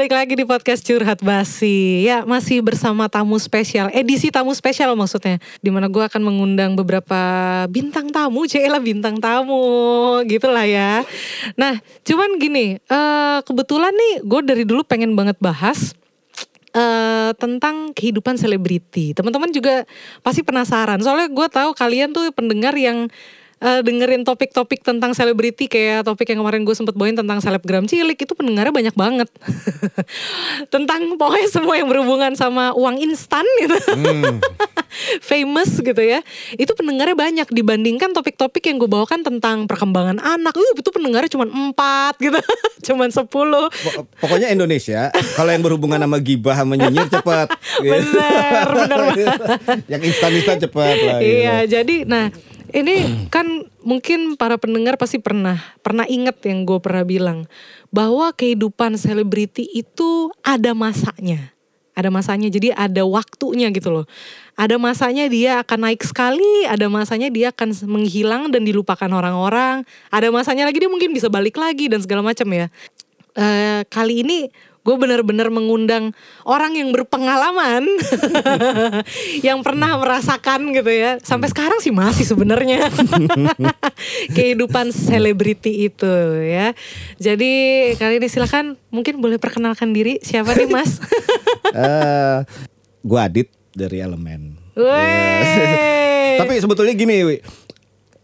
balik lagi di podcast Curhat Basi. Ya, masih bersama tamu spesial, edisi tamu spesial maksudnya. Di mana gue akan mengundang beberapa bintang tamu, lah bintang tamu, gitulah ya. Nah, cuman gini, uh, kebetulan nih gue dari dulu pengen banget bahas uh, tentang kehidupan selebriti. Teman-teman juga pasti penasaran. Soalnya gue tahu kalian tuh pendengar yang uh, dengerin topik-topik tentang selebriti kayak topik yang kemarin gue sempet bawain tentang selebgram cilik itu pendengarnya banyak banget. Tentang pokoknya semua yang berhubungan sama uang instan gitu. Hmm. famous gitu ya. Itu pendengarnya banyak dibandingkan topik-topik yang gue bawakan tentang perkembangan anak. Uh, itu pendengarnya cuma empat gitu. Cuma sepuluh. Pokoknya Indonesia kalau yang berhubungan sama gibah sama nyinyir cepat bener bener yang instan-instan cepat lah iya gitu. jadi nah ini kan mungkin para pendengar pasti pernah pernah inget yang gue pernah bilang bahwa kehidupan selebriti itu ada masanya. Ada masanya, jadi ada waktunya gitu loh. Ada masanya dia akan naik sekali, ada masanya dia akan menghilang dan dilupakan orang-orang. Ada masanya lagi dia mungkin bisa balik lagi dan segala macam ya. Uh, kali ini gue benar-benar mengundang orang yang berpengalaman yang pernah merasakan gitu ya. Sampai hmm. sekarang sih masih sebenarnya. Kehidupan selebriti itu ya. Jadi kali ini silakan mungkin boleh perkenalkan diri. Siapa nih mas? Uh, eh, gue Adit dari Elemen. Tapi sebetulnya gini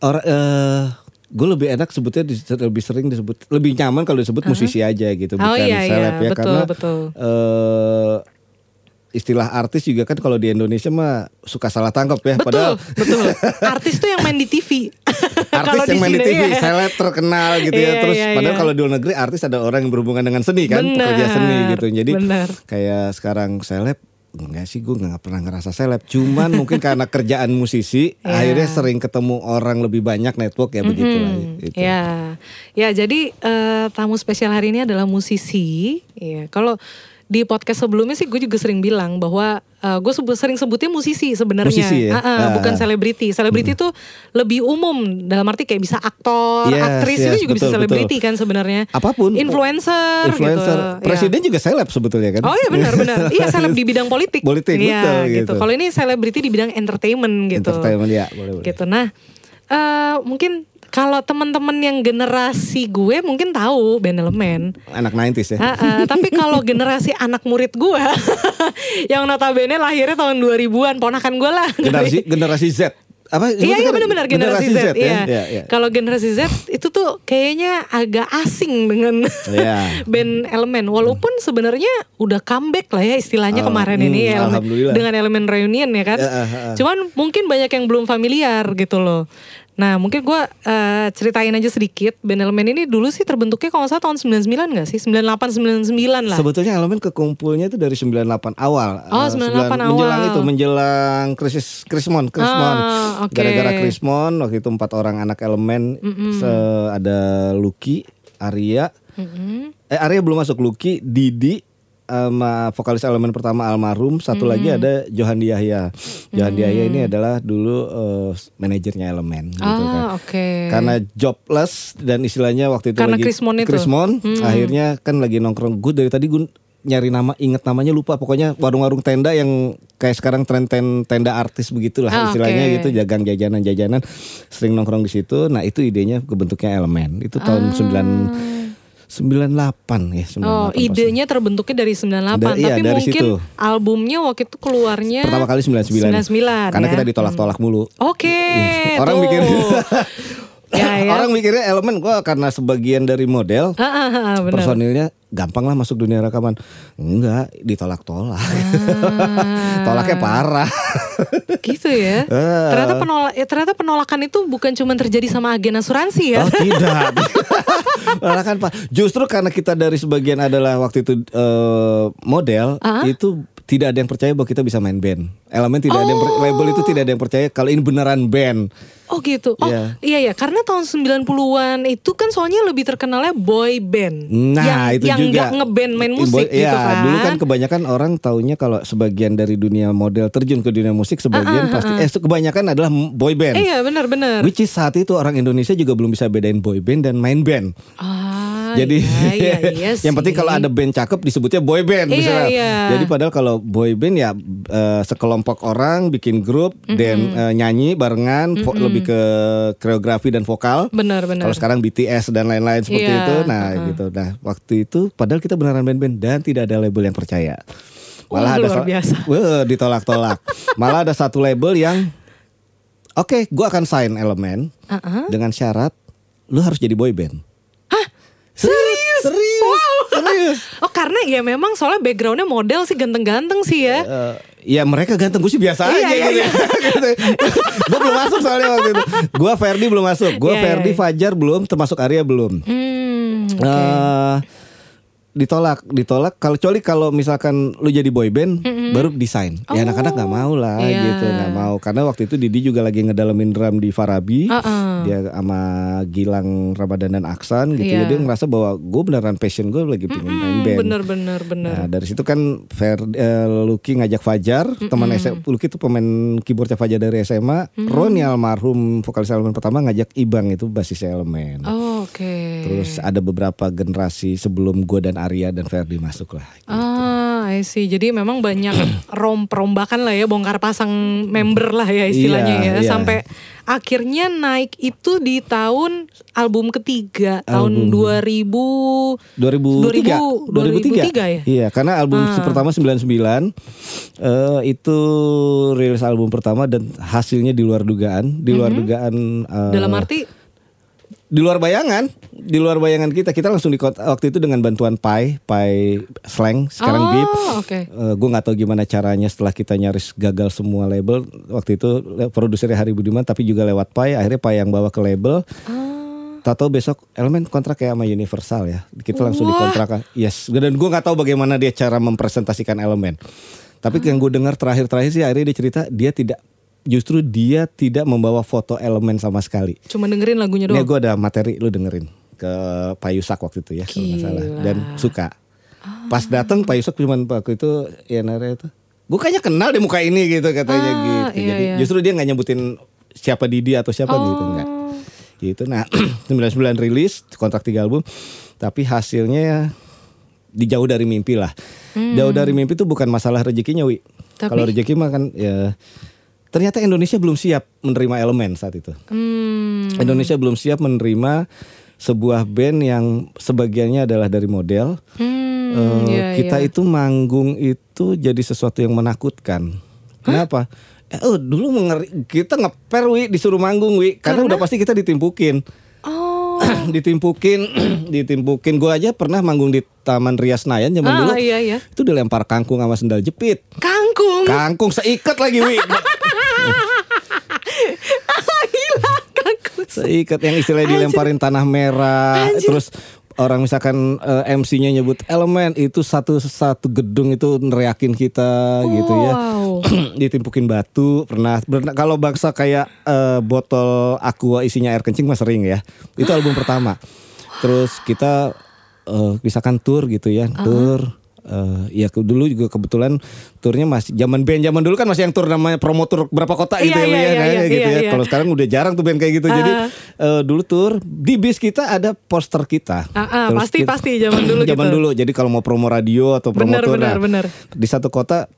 orang uh, gue lebih enak sebutnya lebih sering disebut lebih nyaman kalau disebut uh -huh. musisi aja gitu oh, bukan iya, seleb iya. ya betul, karena betul. Uh, istilah artis juga kan kalau di Indonesia mah suka salah tangkap ya betul, padahal betul artis tuh yang main di TV artis yang main di TV iya. seleb terkenal gitu ya iya, terus iya, padahal iya. kalau di luar negeri artis ada orang yang berhubungan dengan seni kan Bener. pekerja seni gitu jadi Bener. kayak sekarang seleb enggak sih gue nggak pernah ngerasa seleb cuman mungkin karena kerjaan musisi yeah. akhirnya sering ketemu orang lebih banyak network ya mm -hmm. begitulah gitu. ya ya jadi uh, tamu spesial hari ini adalah musisi ya kalau di podcast sebelumnya sih gue juga sering bilang bahwa uh, gue sebut, sering sebutnya musisi sebenarnya, ya? uh, uh, bukan selebriti. Selebriti hmm. tuh lebih umum dalam arti kayak bisa aktor, yes, aktris yes, itu juga betul, bisa selebriti kan sebenarnya. Apa pun. Influencer, influencer. gitu. Presiden ya. juga seleb sebetulnya kan. Oh iya benar benar. iya seleb di bidang politik. Politik ya, betul gitu. gitu. Kalau ini selebriti di bidang entertainment gitu. Entertainment ya boleh boleh. Gitu. Nah uh, mungkin kalau teman-teman yang generasi gue mungkin tahu band Elemen. Anak 90s ya. Uh, uh, tapi kalau generasi anak murid gue yang notabene lahirnya tahun 2000-an, ponakan gue lah. Generasi generasi Z apa iya iya benar-benar generasi, generasi Z, Z ya. Iya. Ya, ya. Kalau generasi Z itu tuh kayaknya agak asing dengan ya. band Elemen walaupun sebenarnya udah comeback lah ya istilahnya oh, kemarin hmm, ini ya elemen, dengan Elemen Reunion ya kan. Ya, uh, uh. Cuman mungkin banyak yang belum familiar gitu loh. Nah mungkin gue uh, ceritain aja sedikit Band Elemen ini dulu sih terbentuknya kalau nggak salah tahun 99 gak sih? 98, 99 lah Sebetulnya Elemen kekumpulnya itu dari 98 awal Oh uh, 98 awal Menjelang itu, menjelang krisis Krismon Krismon ah, okay. Gara-gara Krismon waktu itu empat orang anak Elemen mm -hmm. se Ada Lucky, Arya mm -hmm. Eh Arya belum masuk Lucky, Didi sama vokalis elemen pertama almarhum, satu hmm. lagi ada Johan Yahya. Johan hmm. Yahya ini adalah dulu uh, manajernya elemen gitu ah, kan. Okay. Karena jobless dan istilahnya waktu itu Karena lagi Krismon itu. Krismon, hmm. akhirnya kan lagi nongkrong. Gue dari tadi gue nyari nama inget namanya lupa pokoknya warung-warung tenda yang kayak sekarang tren tren tenda artis begitulah ah, istilahnya okay. gitu jagang jajanan-jajanan sering nongkrong di situ nah itu idenya kebentuknya elemen itu tahun ah. 98 ya 98 Oh idenya pasti. terbentuknya dari 98 da, Tapi iya, dari mungkin situ. albumnya waktu itu keluarnya Pertama kali 99 99 Karena ya? kita ditolak-tolak mulu Oke okay, Orang mikir ya, ya. Orang mikirnya elemen gue karena sebagian dari model ah, ah, ah, personilnya gampang lah masuk dunia rekaman. Enggak, ditolak-tolak. Ah. Tolaknya parah. gitu ya. Uh. Ternyata penolak ya, ternyata penolakan itu bukan cuma terjadi sama agen asuransi ya. Oh, tidak. penolakan Pak. Justru karena kita dari sebagian adalah waktu itu uh, model, uh -huh. itu tidak ada yang percaya bahwa kita bisa main band. Elemen tidak oh. ada yang label itu tidak ada yang percaya kalau ini beneran band. Oh gitu. Oh yeah. iya ya, karena tahun 90-an itu kan soalnya lebih terkenalnya boy band. Nah, yang, itu yang juga. Yang ngeband main musik boy, gitu ya, kan. dulu kan kebanyakan orang taunya kalau sebagian dari dunia model terjun ke dunia musik sebagian uh, uh, uh, pasti eh kebanyakan adalah boy band. Iya, benar benar. Which is saat itu orang Indonesia juga belum bisa bedain boy band dan main band. Ah Jadi iya, iya, iya yang penting kalau ada band cakep disebutnya boy band Iya, misalnya. iya. Jadi padahal kalau boy band ya eh, sekelompok orang bikin grup dan eh, nyanyi barengan vo- lebih ke koreografi dan vokal. Benar, benar. Kalau sekarang BTS dan lain-lain seperti Iya, itu. Nah, gitu. Nah, waktu itu padahal kita beneran band-band dan tidak ada label yang percaya. Wah, luar sa- biasa. Wah, ditolak-tolak. Malah ada satu label yang Oke, gua akan sign elemen Uh-uh. dengan syarat lu harus jadi boy band. Serius? Serius? Wow. Serius? Oh karena ya memang soalnya backgroundnya model sih ganteng-ganteng sih ya. Eh, ya mereka ganteng gue sih biasa Iya, aja iya, gitu. gue belum masuk soalnya waktu itu. Gue Ferdi belum masuk. Gue Iya, Ferdi iya. Fajar belum, termasuk Arya belum. Hmm. eh ditolak, ditolak. Kalau kecuali kalau misalkan lu jadi boy band, baru desain. Ya anak-anak nggak mau lah Iya. gitu, nggak mau. Karena waktu itu Didi juga lagi ngedalamin drum di Farabi. Uh-uh. Dia sama Gilang Ramadan dan Aksan gitu. Iya. Jadi dia ngerasa bahwa gue beneran passion gue lagi pengen main band. Bener bener bener. Nah dari situ kan Fer, eh, Lucky ngajak Fajar teman SMA Lucky itu pemain keyboardnya Fajar dari SMA Roni almarhum vokalis elemen pertama ngajak Ibang itu basis elemen Oh, Oke. terus ada beberapa generasi sebelum gue dan Arya dan Ferdi masuk lah Ah, I see. Jadi memang banyak rom perombakan lah ya, bongkar pasang member lah ya istilahnya Iya, ya. iya. Sampai akhirnya naik itu di tahun album ketiga tahun Album. 2000 2000 2003 2003 ya? Iya karena album pertama 99 eh, Itu rilis album pertama dan hasilnya di luar dugaan Di luar dugaan eh, dalam arti di luar bayangan, di luar bayangan kita. Kita langsung di waktu itu dengan bantuan Pai, Pai Slang, sekarang Oh, Bip. oke. gue nggak tahu gimana caranya setelah kita nyaris gagal semua label. Waktu itu produsernya Hari Budiman, tapi juga lewat Pai. Akhirnya Pai yang bawa ke label. Ah. Tahu besok elemen kontrak kayak sama Universal ya. Kita langsung Wah. dikontrak. Yes. Dan gue nggak tahu bagaimana dia cara mempresentasikan elemen. Tapi yang gue dengar terakhir-terakhir sih akhirnya dia cerita dia tidak justru dia tidak membawa foto elemen sama sekali. cuma dengerin lagunya Ini doang. gue ada materi lu dengerin ke Pak Yusak waktu itu ya kalau nggak salah dan suka. Pas datang Pak Yusak cuman waktu itu ya Nara itu. Gue kayaknya kenal deh muka ini gitu katanya Ah, gitu. iya, Jadi iya. justru dia nggak nyebutin siapa Didi atau siapa gitu enggak. Oh. Gitu. Nah, 99 rilis kontrak 3 album tapi hasilnya dijauh dari mimpi lah. Jauh dari mimpi itu bukan masalah rezekinya, Wi. Hmm. Kalau rezeki mah kan ya ternyata Indonesia belum siap menerima elemen saat itu. Hmm. Indonesia belum siap menerima sebuah band yang sebagiannya adalah dari model. Hmm, Eh, iya, kita iya. itu manggung itu jadi sesuatu yang menakutkan. Kenapa? Eh, oh, dulu mengeri, kita ngeper wi disuruh manggung wi karena, udah pasti kita ditimpukin. Ditimpukin, ditimpukin. Gue aja pernah manggung di Taman Rias Nayan zaman Ah, dulu. iya, iya. Itu dilempar kangkung sama sendal jepit. Kangkung. Kangkung seikat lagi wi. Kangkung. Seikat yang istilahnya dilemparin tanah merah terus orang misalkan eh, MC-nya nyebut elemen itu satu satu gedung itu neriakin kita gitu ya. Wow. ditimpukin batu pernah pernah- kalau bangsa kayak eh, botol aqua isinya air kencing mah sering ya. Itu album pertama. Terus kita eh, misalkan tour gitu ya tour eh, ya ke- dulu juga kebetulan turnya masih zaman band zaman dulu kan masih yang tour namanya promo tour berapa kota gitu Iya, ya, iya, ya, iya, kayak iya, gitu iya, ya iya. kalau sekarang udah jarang tuh band kayak gitu jadi Ah. eh, dulu tour di bis kita ada poster kita ah, Terus pasti, kita- pasti, zaman dulu zaman gitu. dulu jadi kalau mau promo radio atau promo Benar, tour benar, nah, benar. di satu kota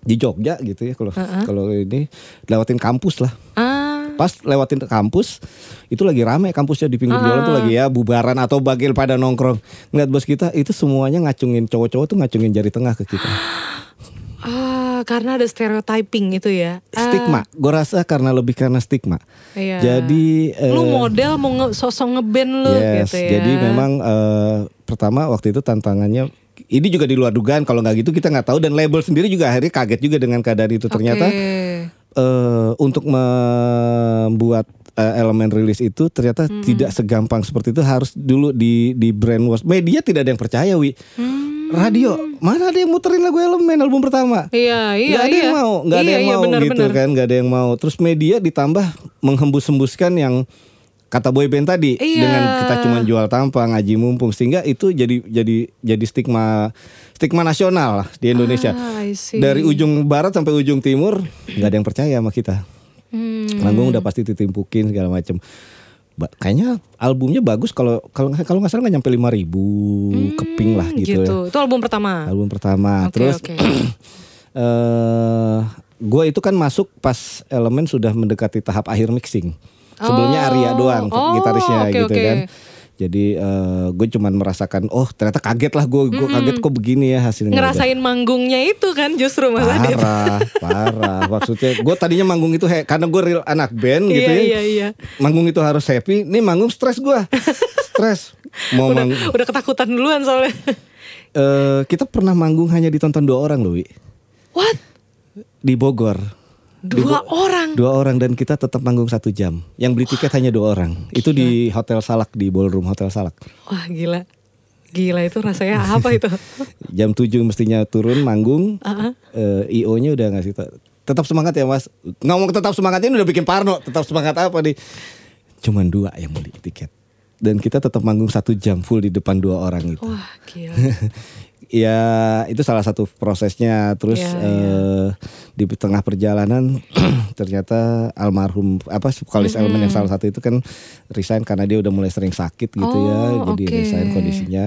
di Jogja gitu ya kalau kalau ini lewatin kampus lah Ah. Pas lewatin kampus itu lagi rame kampusnya di pinggir jalan tuh lagi ya bubaran atau bagel pada nongkrong ngeliat bos kita itu semuanya ngacungin cowok-cowok tuh ngacungin jari tengah ke kita Ah, karena ada stereotyping itu ya. Ah, stigma gue rasa karena lebih karena stigma Iya. jadi eh, lu model mau nge sosok ngeband lu yes gitu ya. jadi memang eh, pertama waktu itu tantangannya ini juga di luar dugaan kalau nggak gitu kita nggak tahu dan label sendiri juga akhirnya kaget juga dengan keadaan itu ternyata. Eh, untuk membuat eh, elemen rilis itu ternyata Hmm. tidak segampang seperti itu harus dulu di di brainwash media tidak ada yang percaya wi Hmm. radio mana ada yang muterin lagu elemen album pertama Iya, iya, nggak ada iya. yang mau nggak ada Iya, yang iya, mau benar, gitu benar. kan nggak ada yang mau terus media ditambah menghembus-hembuskan yang kata boyband tadi Iya. dengan kita cuma jual tampang ngaji mumpung sehingga itu jadi jadi jadi stigma stigma nasional lah di Indonesia Ah, dari ujung barat sampai ujung timur nggak ada yang percaya sama kita Hmm. manggung udah pasti ditimpukin segala macam ba- kayaknya albumnya bagus kalau kalau nggak- kalau nggak salah nggak nyampe lima ribu keping lah gitu, ya. Itu album pertama. Album pertama. Oke, Terus oke. eh gue itu kan masuk pas elemen sudah mendekati tahap akhir mixing. Sebelumnya Oh, Arya doang oh, gitarisnya oke, gitu oke. kan. Jadi eh, gue cuman merasakan oh ternyata kaget lah gue gue kaget kok begini ya hasilnya. Ngerasain manggungnya itu kan justru Mas Adit. parah, parah. Maksudnya gue tadinya manggung itu karena gue real anak band gitu Iya ya. iya iya. Manggung itu harus happy. Nih manggung stres gue, stres. Mau Udah, manggung. udah ketakutan duluan soalnya. Eh, kita pernah manggung hanya ditonton dua orang loh, Wi. What? di Bogor. Dua orang. Dua orang dan kita tetap manggung satu jam. Yang beli tiket hanya dua orang. Itu di Hotel Salak di Ballroom Hotel Salak. Wah gila. Gila itu rasanya apa itu? Jam 7 mestinya turun manggung. Uh-uh. Eh, IO-nya udah ngasih. Tetap semangat ya Mas. Ngomong tetap semangatnya ini udah bikin parno. Tetap semangat apa nih? Cuman dua yang beli tiket. Dan kita tetap manggung satu jam full di depan dua orang itu. Wah gila. ya itu salah satu prosesnya. Terus Iya, eh, di tengah perjalanan ternyata almarhum apa vokalis elemen yang salah satu itu kan resign karena dia udah mulai sering sakit gitu ya. Oh, jadi oke. resign kondisinya.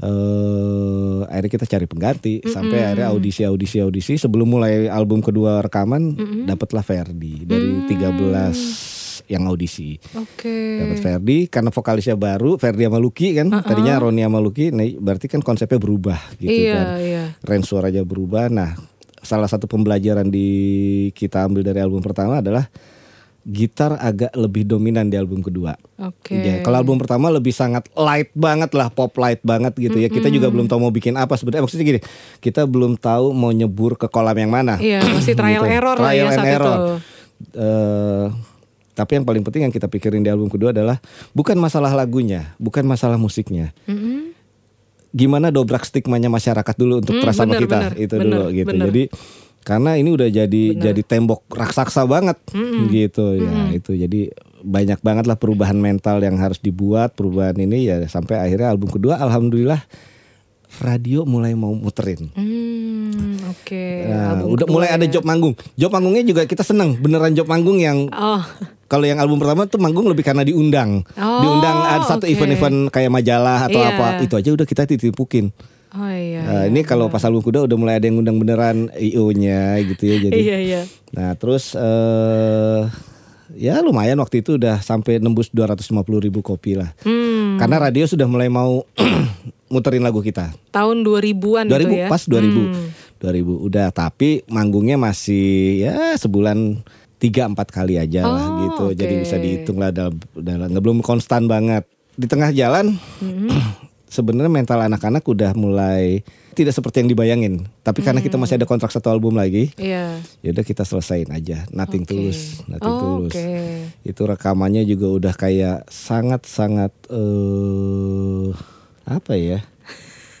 Eh akhirnya kita cari pengganti. Sampai akhirnya audisi audisi audisi. Sebelum mulai album kedua rekaman dapatlah Ferdi dari 13 yang audisi Oke. dapat Ferdi karena vokalisnya baru Ferdi sama Lucky kan tadinya Roni sama Lucky nah berarti kan konsepnya berubah gitu Iya, kan iya. range suaranya berubah nah salah satu pembelajaran di kita ambil dari album pertama adalah gitar agak lebih dominan di album kedua Oke. Ya, kalau album pertama lebih sangat light banget lah, pop light banget gitu ya. Kita juga belum tahu mau bikin apa sebenarnya. Maksudnya gini, kita belum tahu mau nyebur ke kolam yang mana. Iya, masih trial Gitu. error lah ya Trial and saat error. itu. Eh, tapi yang paling penting yang kita pikirin di album kedua adalah bukan masalah lagunya, bukan masalah musiknya. Mm-mm. Gimana dobrak stigmanya masyarakat dulu untuk Hmm, trust sama bener, kita bener, itu bener, dulu gitu. bener. Jadi karena ini udah jadi jadi tembok raksasa banget gitu ya itu jadi banyak banget lah perubahan mental yang harus dibuat perubahan ini ya sampai akhirnya album kedua alhamdulillah radio mulai mau muterin Hmm, oke. Nah, Album udah mulai ada ya. job manggung. Job manggungnya juga kita seneng, beneran job manggung yang Oh, kalau yang album pertama tuh manggung lebih karena diundang. Oh, diundang ada satu event-event kayak majalah atau Iya. apa. Itu aja udah kita titipukin. oh iya. Nah, iya, ini kalau pas album kedua udah mulai ada yang ngundang beneran IO-nya gitu ya jadi. Iya iya. Nah, terus eh ya lumayan waktu itu udah sampai nembus 250 ribu kopi lah. Hmm, Karena radio sudah mulai mau muterin lagu kita. tahun 2000-an 2000 itu ya. pas 2000 Hmm. 2000 udah tapi manggungnya masih ya sebulan tiga empat kali aja lah Oh, gitu jadi oke. bisa dihitung lah dalam, dalam belum konstan banget di tengah jalan Hmm. sebenarnya mental anak-anak udah mulai tidak seperti yang dibayangin tapi karena kita masih ada kontrak satu album lagi Iya. ya udah kita selesain aja nothing Oke. tulus nothing Oh, tulus oke. itu rekamannya juga udah kayak sangat sangat eh apa ya?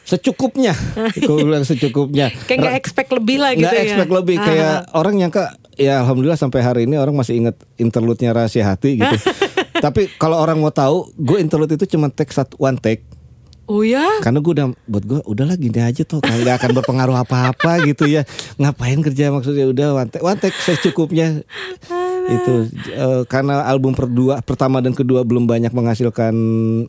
Secukupnya. Aku bilang secukupnya. Kayak nggak expect lebih lah gitu nggak ya. expect lebih. Ah. kayak orang nyangka ya alhamdulillah sampai hari ini orang masih inget interlude-nya rahasia hati gitu. Tapi kalau orang mau tahu gue interlude itu cuma take satu one take. Oh ya? karena gue udah buat gue udahlah gini aja tuh kalau nggak akan berpengaruh apa-apa gitu ya. Ngapain kerja maksudnya? Udah one take, one take secukupnya itu eh, karena album perdua pertama dan kedua belum banyak menghasilkan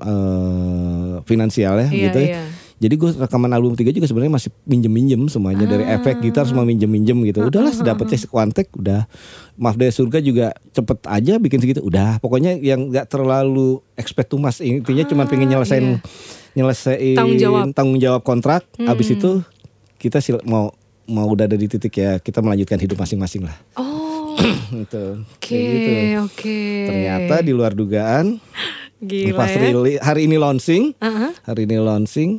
eh, finansial ya Iya, gitu ya. iya. Jadi gue rekaman album tiga juga sebenarnya masih minjem-minjem semuanya dari Ah. efek gitar semua minjem-minjem gitu. Udahlah dapetnya one take udah. Maaf deh surga juga cepet aja bikin segitu. Udah pokoknya yang nggak terlalu expect to mas intinya cuma pengen nyelesain nyelesain Ah, Tanggung jawab. Hmm. tanggung jawab kontrak. Abis itu kita sil- mau mau udah ada di titik ya kita melanjutkan hidup masing-masing lah. Oh, Gitu. oke, gitu. oke. Ternyata di luar dugaan Gila pas ya. rilis- hari ini launching, Uh-huh. hari ini launching,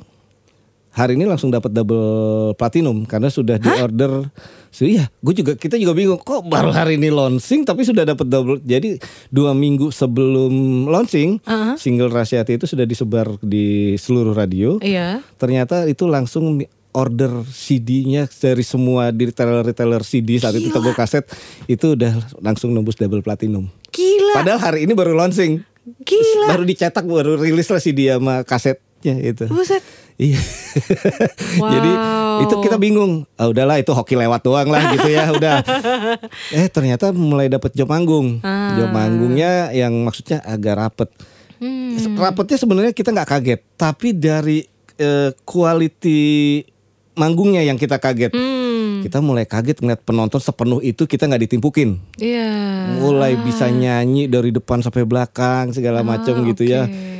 hari ini langsung dapat double platinum karena sudah di order. So, iya, gue juga kita juga bingung kok baru hari ini launching tapi sudah dapat double. Jadi dua minggu sebelum launching, Uh-huh. single Rasyati itu sudah disebar di seluruh radio. Iya. Ternyata itu langsung order CD-nya dari semua di retailer-retailer CD saat itu toko kaset itu udah langsung nembus double platinum. Gila. Padahal hari ini baru launching. Gila. Baru dicetak baru rilis lah CD sama kasetnya itu. Buset. Iya. Wow. Jadi. Itu kita bingung. Ah, udahlah itu hoki lewat doang lah gitu ya, udah. eh ternyata mulai dapet job manggung. Ah. Job manggungnya yang maksudnya agak rapet. Hmm. Rapetnya sebenarnya kita nggak kaget, tapi dari eh, quality manggungnya yang kita kaget. Hmm. Kita mulai kaget ngeliat penonton sepenuh itu kita nggak ditimpukin. Iya. Mulai bisa nyanyi dari depan sampai belakang segala macam gitu ya. Ah.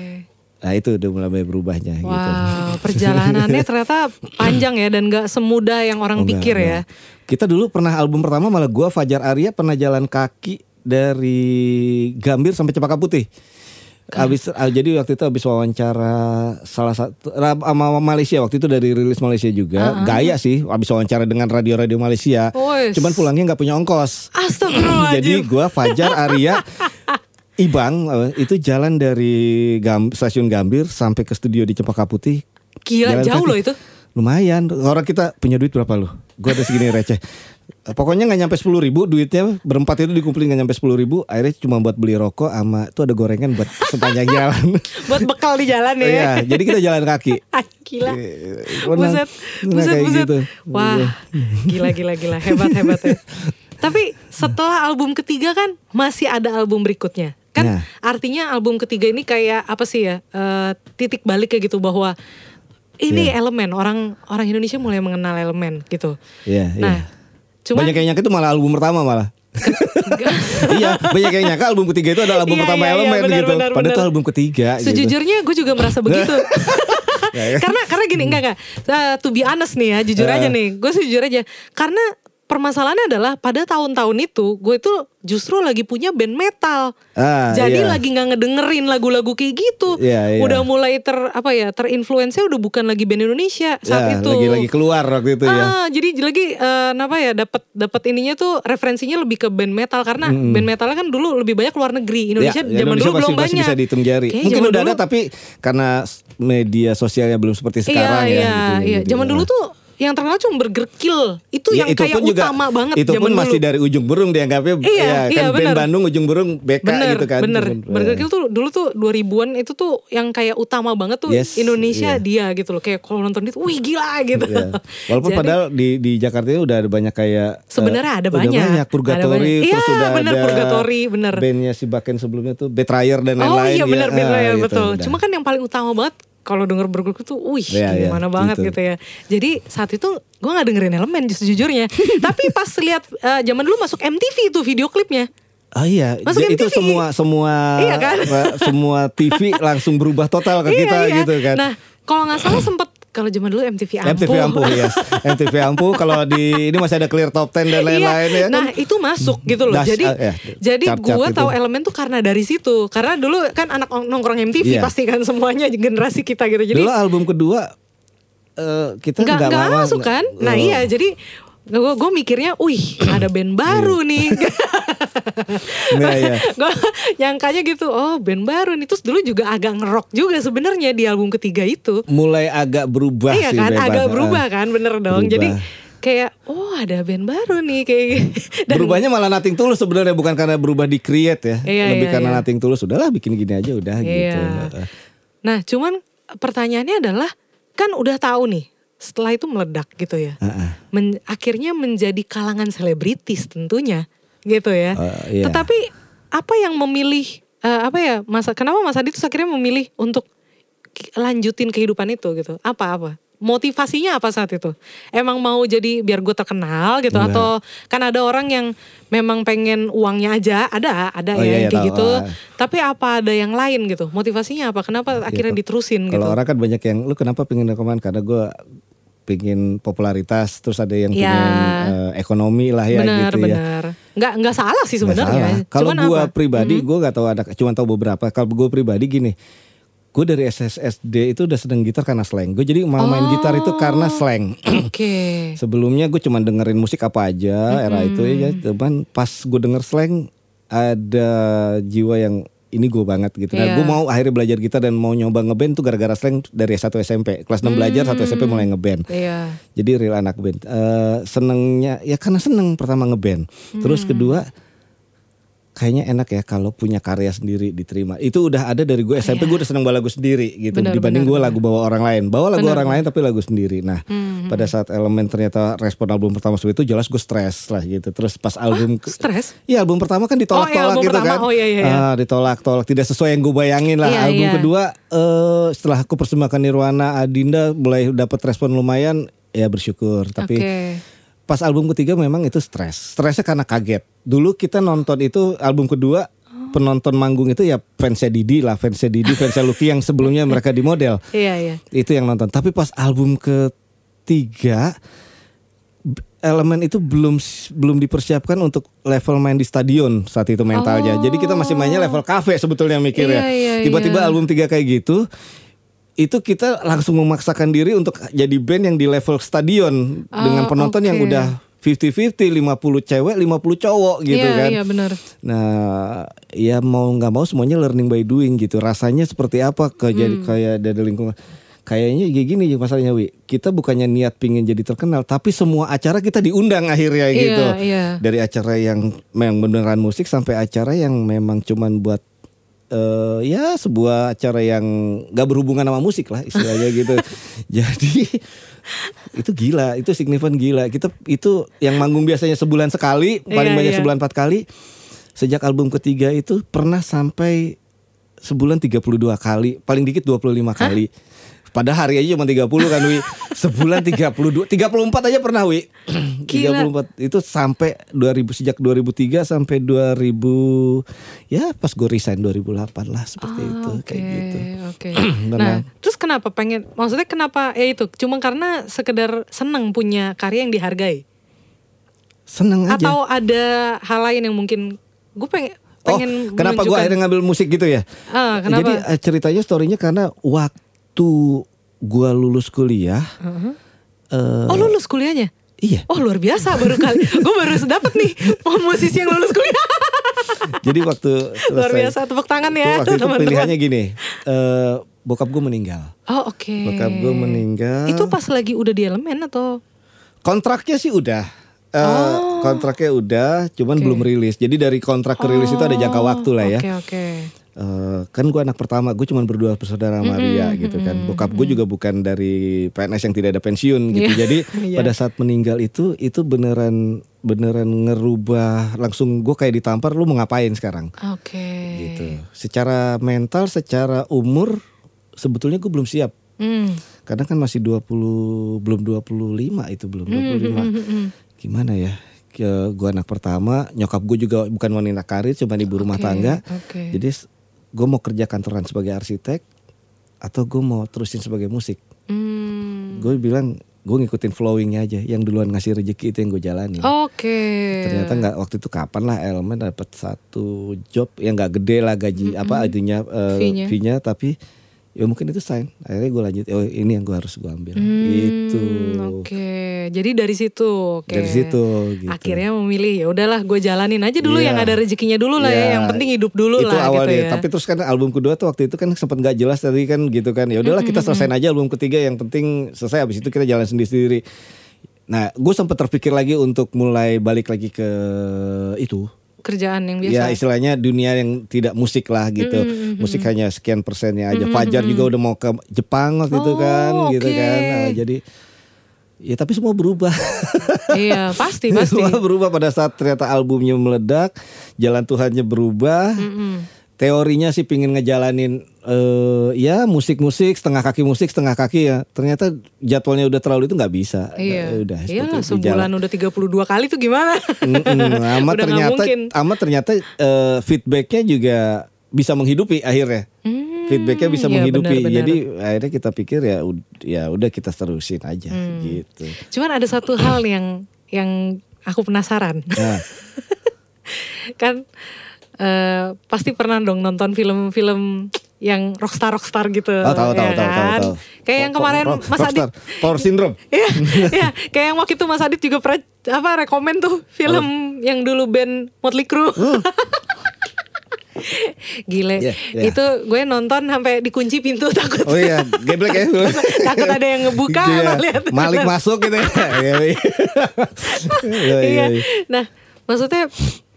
Nah itu udah mulai berubahnya gitu. Wow, perjalanannya ternyata panjang ya dan gak semudah yang orang enggak, pikir ya. enggak. Kita dulu pernah album pertama malah gua Fajar Arya pernah jalan kaki dari Gambir sampai Cempaka Putih. Abis ah, jadi waktu itu habis wawancara salah satu sama Malaysia waktu itu dari rilis Malaysia juga. Gaya sih habis wawancara dengan radio-radio Malaysia. Cuman pulangnya nggak punya ongkos. Jadi Astagfirullahaladzim. gua Fajar Arya Ibang eh, itu jalan dari Gam- stasiun Gambir sampai ke studio di Cempaka Putih. Gila Jalan jauh loh itu. Lumayan, orang kita punya duit berapa lu? Gue ada segini receh. Pokoknya nggak nyampe sepuluh ribu duitnya berempat itu dikumpulin nggak nyampe sepuluh ribu. Akhirnya cuma buat beli rokok sama itu ada gorengan buat sepanjang jalan. Buat bekal di jalan ya. Iya, jadi kita jalan kaki. Ah, gila. Eh, Buset, pernah buset, buset. gitu. Wah, gila, gila, gila. Hebat, hebat ya. Tapi setelah album ketiga kan masih ada album berikutnya. Kan Nah. artinya album ketiga ini kayak apa sih ya? eh, titik balik kayak gitu bahwa ini Iya. elemen orang orang Indonesia mulai mengenal elemen gitu. Iya, Nah, iya. Cuman banyak yang nyangka itu malah album pertama malah. iya, banyak yang nyangka album ketiga itu adalah album Iya, pertama iya, iya, elemen benar, gitu. benar, Padahal itu benar. album ketiga. gitu. Sejujurnya gue juga merasa begitu. Ya, ya. karena karena gini enggak enggak. Uh, to be honest nih ya, jujur Eh. aja nih. Gue sih jujur aja. Karena permasalahannya adalah pada tahun-tahun itu gue itu justru lagi punya band metal. Ah, Jadi iya. lagi nggak ngedengerin lagu-lagu kayak gitu. Iya, iya. Udah mulai ter apa ya, terinfluensnya udah bukan lagi band Indonesia saat Ya, itu. lagi-lagi keluar waktu itu ya. Ah, jadi lagi eh, apa ya dapat dapat ininya tuh referensinya lebih ke band metal karena band metalnya kan dulu lebih banyak luar negeri. Indonesia Ya, zaman Indonesia dulu belum masih, masih banyak. bisa dihitung jari. Kayaknya Mungkin udah ada dulu- tapi karena media sosialnya belum seperti sekarang iya, ya. Iya, gitu, iya. gitu. Zaman dulu tuh yang terkenal cuma Burger Kill. Itu Ya, yang kayak utama banget Itu zaman pun masih dulu. dari ujung burung dianggapnya Iya, ya, kan iya, band bener. Bandung ujung burung BK bener, gitu kan. bener. Cuman, Burger eh, Kill tuh dulu tuh 2000-an itu tuh yang kayak utama banget tuh Yes, Indonesia iya. dia gitu loh. Kayak kalau nonton itu, wih gila gitu. iya. Walaupun Jadi- padahal di di Jakarta itu udah ada banyak kayak eh, Sebenarnya ada udah banyak. banyak Ada Purgatory banyak. terus Iya, udah bener, ada Purgatory, bener. Bandnya si Baken sebelumnya tuh Betrayer dan Oh lain-lain iya benar ya. benar Ah, gitu, betul. Cuma kan yang paling utama banget kalau denger Burger Kill tuh, wih Iya, iya, gimana banget gitu. gitu ya. Jadi saat itu gue nggak dengerin elemen justru jujurnya. Tapi pas lihat eh, zaman dulu masuk MTV itu video klipnya. Oh iya, Masuk itu MTV. semua semua Iya kan? apa, semua TV langsung berubah total ke kita iya. gitu kan. Nah kalau nggak salah sempet kalau zaman dulu MTV Ampuh. MTV Ampuh ya. MTV Ampuh kalau di ini masih ada clear top 10 dan lain-lain Iya. ya. Nah itu masuk gitu loh. Das- jadi ah, ya, jadi chart-chart gue itu. tahu elemen tuh karena dari situ. Karena dulu kan anak nongkrong MTV Iya. pasti kan semuanya generasi kita gitu. Jadi Dulu album kedua eh, kita nggak nggak nggak lama- masuk kan? Nah Oh. iya jadi gue gue mikirnya, wih ada band baru nih. Iya, iya. gue nyangkanya gitu, oh band baru nih. Terus dulu juga agak ngerok juga sebenarnya di album ketiga itu. Mulai agak berubah iya sih kan, bebas. agak Ah. berubah kan, bener dong. Berubah. Jadi kayak, oh ada band baru nih kayak. Dan Berubahnya malah nating tulus sebenarnya bukan karena berubah di create ya. Iya, Lebih iya, karena iya. nating tulus udahlah bikin gini aja udah gitu. Iya. Nah, cuman pertanyaannya adalah kan udah tahu nih setelah itu meledak gitu ya. Heeh. Men- akhirnya menjadi kalangan selebritis tentunya gitu ya. Eh, iya. Tetapi apa yang memilih eh, apa ya masa kenapa Mas Adi tuh akhirnya memilih untuk lanjutin kehidupan itu gitu? Apa apa? Motivasinya apa saat itu? Emang mau jadi biar gue terkenal gitu Enggak. atau kan ada orang yang memang pengen uangnya aja ada ada Oh, ya iya, iya, kayak tahu. gitu. Ah. Tapi apa ada yang lain gitu? Motivasinya apa? Kenapa akhirnya Gitu. diterusin gitu? Kalau orang kan banyak yang lu kenapa pengen rekaman karena gue pengen popularitas terus ada yang Ya. pengen eh, ekonomi lah ya benar gitu ya. benar. Nggak nggak salah sih Nggak sebenarnya. Kalau gue apa? Hmm. pribadi gue gak tahu ada cuma tahu beberapa. Kalau gue pribadi gini, gue dari SSSD itu udah sedang gitar karena slang. Gue jadi mau main gitar itu karena slang. Oke. Sebelumnya gue cuma dengerin musik apa aja era itu ya. Cuman pas gue denger slang ada jiwa yang ini gue banget gitu. Nah, Iya. gue mau akhirnya belajar gitar dan mau nyoba ngeband tuh gara-gara slang dari S1 SMP. Kelas 6 belajar, 1 SMP mulai ngeband. Iya. Jadi real anak band. Eh, senengnya ya karena seneng pertama ngeband. Terus kedua kayaknya enak ya kalau punya karya sendiri diterima. Itu udah ada dari gue SMP gue udah seneng bawa lagu sendiri gitu Benar, dibanding gue lagu bawa orang lain. Bawa lagu Benar, orang lain tapi lagu sendiri. Nah, Hmm, pada saat elemen ternyata respon album pertama seperti itu jelas gue stres lah gitu. Terus pas album ke- Stres? Iya album pertama kan ditolak-tolak Oh, iya, gitu pertama. kan. Oh, iya, iya, iya. Ah, ditolak-tolak tidak sesuai yang gue bayangin lah. Iya, album iya. kedua eh setelah aku persembahkan Nirwana Adinda mulai dapat respon lumayan ya bersyukur. Tapi Oke. Pas album ketiga memang itu stres. Stresnya karena kaget. Dulu kita nonton itu album kedua penonton manggung itu ya fansnya Didi lah, fansnya Didi, fansnya Lucky yang sebelumnya mereka di model. Iya, iya. Itu yang nonton. Tapi pas album ketiga elemen itu belum belum dipersiapkan untuk level main di stadion saat itu mentalnya. Jadi kita masih mainnya level cafe sebetulnya mikirnya. Iya, iya, Tiba-tiba iya. album tiga kayak gitu itu kita langsung memaksakan diri untuk jadi band yang di level stadion dengan Oh, penonton yang oke. udah 50-50, 50 cewek, 50 cowok gitu iya, kan. Iya, benar. Nah, ya mau nggak mau semuanya learning by doing gitu. Rasanya seperti apa ke jadi Hmm. kayak dari lingkungan. Kayaknya kayak gini masalahnya Wi. Kita bukannya niat pingin jadi terkenal, tapi semua acara kita diundang akhirnya Iya, gitu. iya. Dari acara yang memang beneran musik sampai acara yang memang cuman buat eh ya sebuah acara yang gak berhubungan sama musik lah istilahnya gitu. Jadi itu gila, itu signifan gila. Kita itu yang manggung biasanya sebulan sekali, paling Iya, banyak iya. sebulan empat kali. Sejak album ketiga itu pernah sampai sebulan 32 kali, paling dikit 25 kali. Pada hari aja cuma 30 kan Wi. Sebulan 32, 34 aja pernah Wi. Gila. 34 itu sampai 2000 sejak 2003 sampai 2000 ya pas gue resign 2008 lah seperti itu Ah, Oke, kayak gitu. Oke. Benar. nah, terus kenapa pengen? Maksudnya kenapa? Ya itu, cuma karena sekedar seneng punya karya yang dihargai, Seneng aja. atau ada hal lain yang mungkin gue pengen Oh, pengen kenapa gue akhirnya ngambil musik gitu ya? Ah, kenapa? Jadi eh, ceritanya storynya karena waktu gua lulus kuliah, eh, oh lulus kuliahnya? iya. Oh luar biasa baru kali. gue baru dapet nih oh, musisi yang lulus kuliah. Jadi waktu luar selesai, biasa tepuk tangan ya waktu itu teman-teman. pilihannya gini, eh, bokap gue meninggal. Oh oke. Bokap gue meninggal. Itu pas lagi udah di elemen atau? Kontraknya sih udah. Eh, Oh. Kontraknya udah, cuman Oke. belum rilis. Jadi dari kontrak ke rilis itu ada jangka waktu lah ya. Oke oke. Eh, kan gue anak pertama, gue cuma berdua bersaudara sama Ria gitu kan. Bokap gue juga bukan dari PNS yang tidak ada pensiun gitu. Iya. Jadi Iya. pada saat meninggal itu itu beneran beneran ngerubah langsung gue kayak ditampar lu mau ngapain sekarang Oke. gitu. Secara mental, secara umur sebetulnya gue belum siap. Hmm. Kadang kan masih 20 belum 25 itu belum 25. Gimana ya? Gue anak pertama, nyokap gue juga bukan wanita karir, cuma ibu rumah tangga. oke. Jadi gue mau kerja kantoran sebagai arsitek atau gue mau terusin sebagai musik. Hmm. Gue bilang gue ngikutin flowingnya aja. Yang duluan ngasih rezeki itu yang gue jalani. Oke. Ternyata nggak waktu itu kapan lah elemen dapat satu job yang nggak gede lah gaji apa artinya eh, Fee-nya. fee-nya tapi ya mungkin itu sign. Akhirnya gue lanjut. Oh ini yang gue harus gue ambil. Hmm, Itu Oke. Jadi dari situ. Oke. dari situ. Gitu. Akhirnya memilih ya udahlah gue jalanin aja dulu Iya. yang ada rezekinya dulu lah Iya. ya. Yang penting hidup dulu itu lah awalnya. gitu ya. Tapi terus kan album kedua tuh waktu itu kan sempat nggak jelas tadi kan gitu kan. Ya udahlah kita selesaiin aja album ketiga yang penting selesai habis itu kita jalan sendiri-sendiri. Nah, gue sempat terpikir lagi untuk mulai balik lagi ke itu. Kerjaan yang biasa. Ya istilahnya dunia yang tidak musik lah gitu. Musik hanya sekian persennya aja. Fajar juga udah mau ke Jepang waktu itu Oh, kan gitu oke. kan. Nah, jadi ya tapi semua berubah. iya pasti pasti. semua berubah pada saat ternyata albumnya meledak, jalan Tuhannya berubah. Teorinya sih pingin ngejalanin eh ya musik-musik setengah kaki musik setengah kaki ya. Ternyata jadwalnya udah terlalu itu nggak bisa. Iya. Nah, udah Iya itu sebulan udah 32 kali tuh gimana? Udah amat ternyata amat ternyata eh, feedbacknya juga bisa menghidupi akhirnya. Hmm, Feedbacknya bisa iya, menghidupi. benar-benar. Jadi akhirnya kita pikir ya ya udah kita terusin aja Hmm. gitu. Cuman ada satu hal yang yang aku penasaran. Nah, kan eh, pasti pernah dong nonton film-film yang rockstar rockstar gitu. oh, tahu tahu ya tahu tahu kan? tahu. Kayak yang kemarin Mas Adit. Rockstar, Power Syndrome. Iya, iya. Kayak yang waktu itu Mas Adit juga pernah apa rekomen tuh film yang dulu band Motley Crue. Gile. Iya, iya. Itu gue nonton sampai dikunci pintu takut. Oh iya, geblek ya. takut ada yang ngebuka Iya, emang lihat. Malik masuk gitu ya. Iya, iya. Iya, iya, Iya. iya. Nah, maksudnya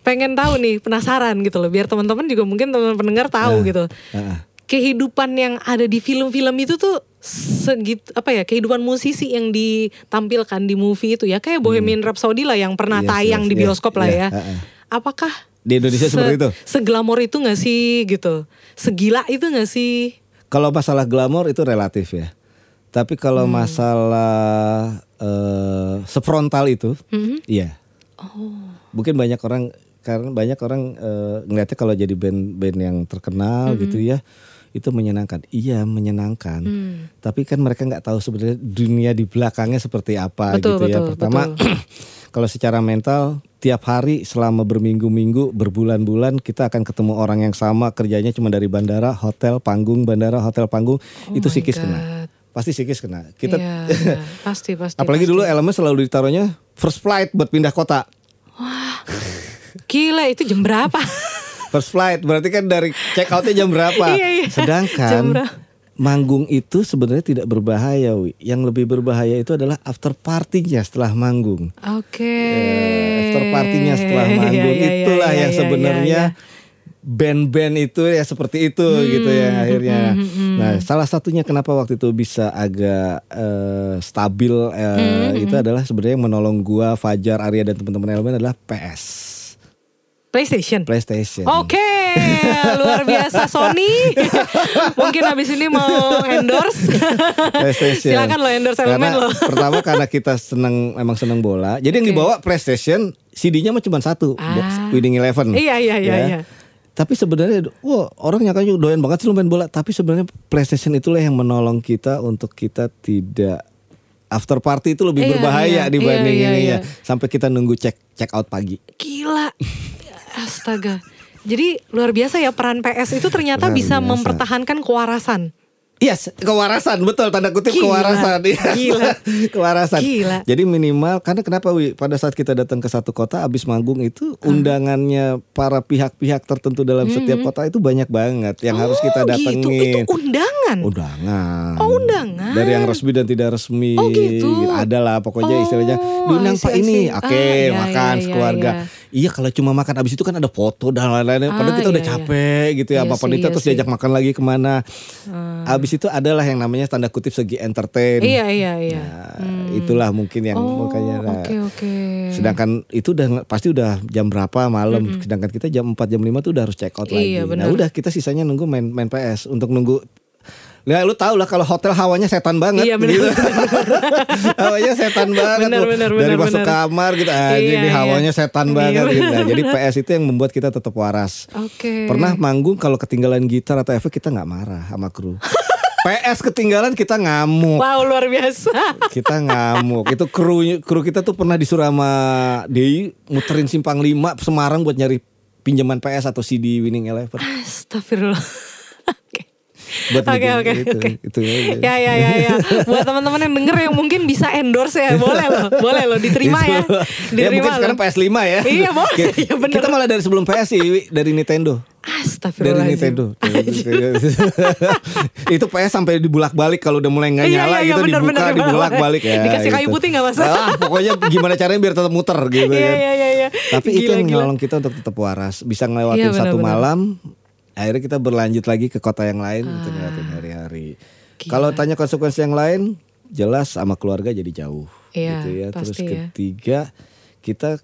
pengen tahu nih, penasaran gitu loh. Biar teman-teman juga mungkin teman pendengar tahu Nah, gitu. Heeh. Kehidupan yang ada di film-film itu tuh segitu apa ya kehidupan musisi yang ditampilkan di movie itu ya kayak Bohemian Rhapsody lah yang pernah Yes, tayang yes, di yes, bioskop lah yeah, ya. heeh. Apakah Di Indonesia seperti itu? Seglamor itu gak sih gitu? Segila itu gak sih? Kalau masalah glamor itu relatif ya. Tapi Hmm. kalau masalah eh, sefrontal itu, Mhm. iya. Oh. Mungkin banyak orang karena banyak orang eh, ngeliatnya kalau jadi band-band yang terkenal Mhm. gitu ya, itu menyenangkan. Iya menyenangkan. Hmm. Tapi kan mereka nggak tahu sebenarnya dunia di belakangnya seperti apa Betul, gitu ya. betul, Pertama, betul. kalau secara mental tiap hari selama berminggu-minggu, berbulan-bulan kita akan ketemu orang yang sama kerjanya cuma dari bandara, hotel, panggung, bandara, hotel, panggung. Oh itu psikis God. kena. Pasti psikis kena. Kita Iya, pasti pasti. apalagi pasti. dulu elemen selalu ditaruhnya first flight buat pindah kota. Gila itu jam berapa? First flight berarti kan dari check outnya jam berapa? Iya, iya. Jam Sedangkan berapa? manggung itu sebenarnya tidak berbahaya, Wi. Yang lebih berbahaya itu adalah after party-nya setelah manggung. Oke. Eh, after party-nya setelah Iya, manggung iya, iya, itulah iya, yang iya, sebenarnya band-band itu ya seperti itu gitu ya akhirnya. Nah, salah satunya kenapa waktu itu bisa agak eh, stabil eh, itu adalah sebenarnya yang menolong gua, Fajar, Arya dan teman-teman elemen adalah PS. PlayStation. PlayStation. Oke, luar biasa Sony. Mungkin habis ini mau endorse. PlayStation. Silakan lo endorse elemen lo. pertama karena kita seneng emang seneng bola. Jadi yang Oke. dibawa PlayStation, CD-nya mah cuma satu, Ah. box Winning Eleven. Iya, iya, iya, Ya. iya. Tapi sebenarnya, wah orang nyangkanya doyan banget sih lu main bola. Tapi sebenarnya PlayStation itulah yang menolong kita untuk kita tidak after party itu lebih Iya, berbahaya iya, dibanding iya, iya, ini iya. ya. Sampai kita nunggu check check out pagi. Gila. Astaga. Jadi luar biasa ya peran PS itu ternyata Luar bisa biasa. mempertahankan kewarasan. Yes, kewarasan betul tanda kutip Gila, kewarasan. Yes. gila. kewarasan. Gila. Jadi minimal karena kenapa Wi? Pada saat kita datang ke satu kota abis manggung itu undangannya para pihak-pihak tertentu dalam setiap kota itu banyak banget yang harus kita Oh, datengin. Gitu. Itu undangan. Undangan. Oh, undangan. Dari yang resmi dan tidak resmi. Oh, gitu. Ada lah pokoknya Oh, istilahnya diundang see, Pak ini. Oke, Ah, iya, makan iya, sekeluarga. iya. Iya, kalau cuma makan abis itu kan ada foto dan lain-lain. Padahal Ah, kita udah iya, iya. capek gitu ya. Iya Apa panitia iya terus sih. diajak makan lagi ke mana. Ah. Abis itu adalah yang namanya tanda kutip segi entertain. Iya, iya, iya. Nah, Itulah mungkin yang Oh, makanya. nah, oke, oke. Sedangkan itu udah pasti udah jam berapa malam. Sedangkan kita jam 4 jam 5 tuh udah harus check out lagi. Iya, Nah, udah kita sisanya nunggu main main PS untuk nunggu Nah, lu tau lah kalau hotel hawanya setan banget Iya, benar, gitu. hawanya setan banget Benar, tuh. benar, Dari masuk benar. kamar gitu. Ah, Iya, iya. hawanya setan Iya, banget gitu. Nah, jadi PS itu yang membuat kita tetap waras. Oke. Pernah manggung kalau ketinggalan gitar atau efek kita nggak marah sama kru. PS ketinggalan kita ngamuk. Wow, luar biasa. Kita ngamuk. Itu kru kru kita tuh pernah disuruh sama Dei muterin simpang 5 Semarang buat nyari pinjaman PS atau CD Winning Eleven. Astagfirullah. Oke. Buat Oke bikin oke itu, oke. itu aja. Ya ya ya ya. Buat teman-teman yang denger yang mungkin bisa endorse ya, boleh loh, boleh loh, diterima ya, Itu. ya mungkin diterima sekarang loh. PS5 ya. Iya, boleh. Kita, Iya, bener. kita malah dari sebelum PS sih, dari Nintendo. Dari Astagfirullahaladzim. Nintendo. itu PS sampai dibulak-balik kalau udah mulai nggak Iya, nyala iya, iya, gitu bener, dibuka bener, dibulak-balik ya. Dikasih kayu gitu. putih nggak, Mas? Ah, pokoknya gimana caranya biar tetap muter gitu Iya kan. iya iya iya. Tapi itu Gila, yang gila. nolong kita untuk tetap waras, bisa ngelewatin Iya, satu benar-benar. malam. Akhirnya kita berlanjut lagi ke kota yang lain untuk ngelewatin hari-hari. Kalau tanya konsekuensi yang lain, jelas sama keluarga jadi jauh. Iya, gitu ya. Terus ya. ketiga, kita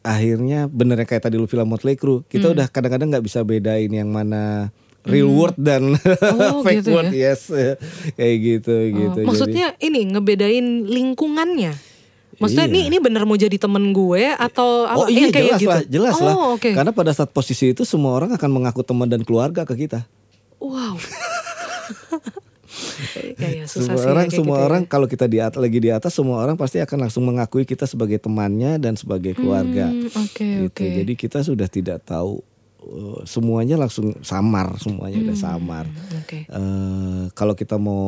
akhirnya bener yang kayak tadi lu film Motley Crue, kita Hmm. udah kadang-kadang nggak bisa bedain yang mana real world dan Oh, fake gitu world, yes, kayak gitu Oh, gitu. Jadi- maksudnya ini ngebedain lingkungannya. Maksudnya Iya. ini ini bener mau jadi temen gue atau Oh apa? iya Yang kayak jelas gitu. lah, jelas oh, lah. oke. Karena pada saat posisi itu semua orang akan mengaku teman dan keluarga ke kita. Wow. ya, ya, susah semua sih ya orang, semua gitu ya. orang kalau kita di atas, lagi di atas, semua orang pasti akan langsung mengakui kita sebagai temannya dan sebagai keluarga. Hmm, Oke gitu. oke. Jadi kita sudah tidak tahu uh, semuanya langsung samar, semuanya udah samar. Oke. Eh, kalau kita mau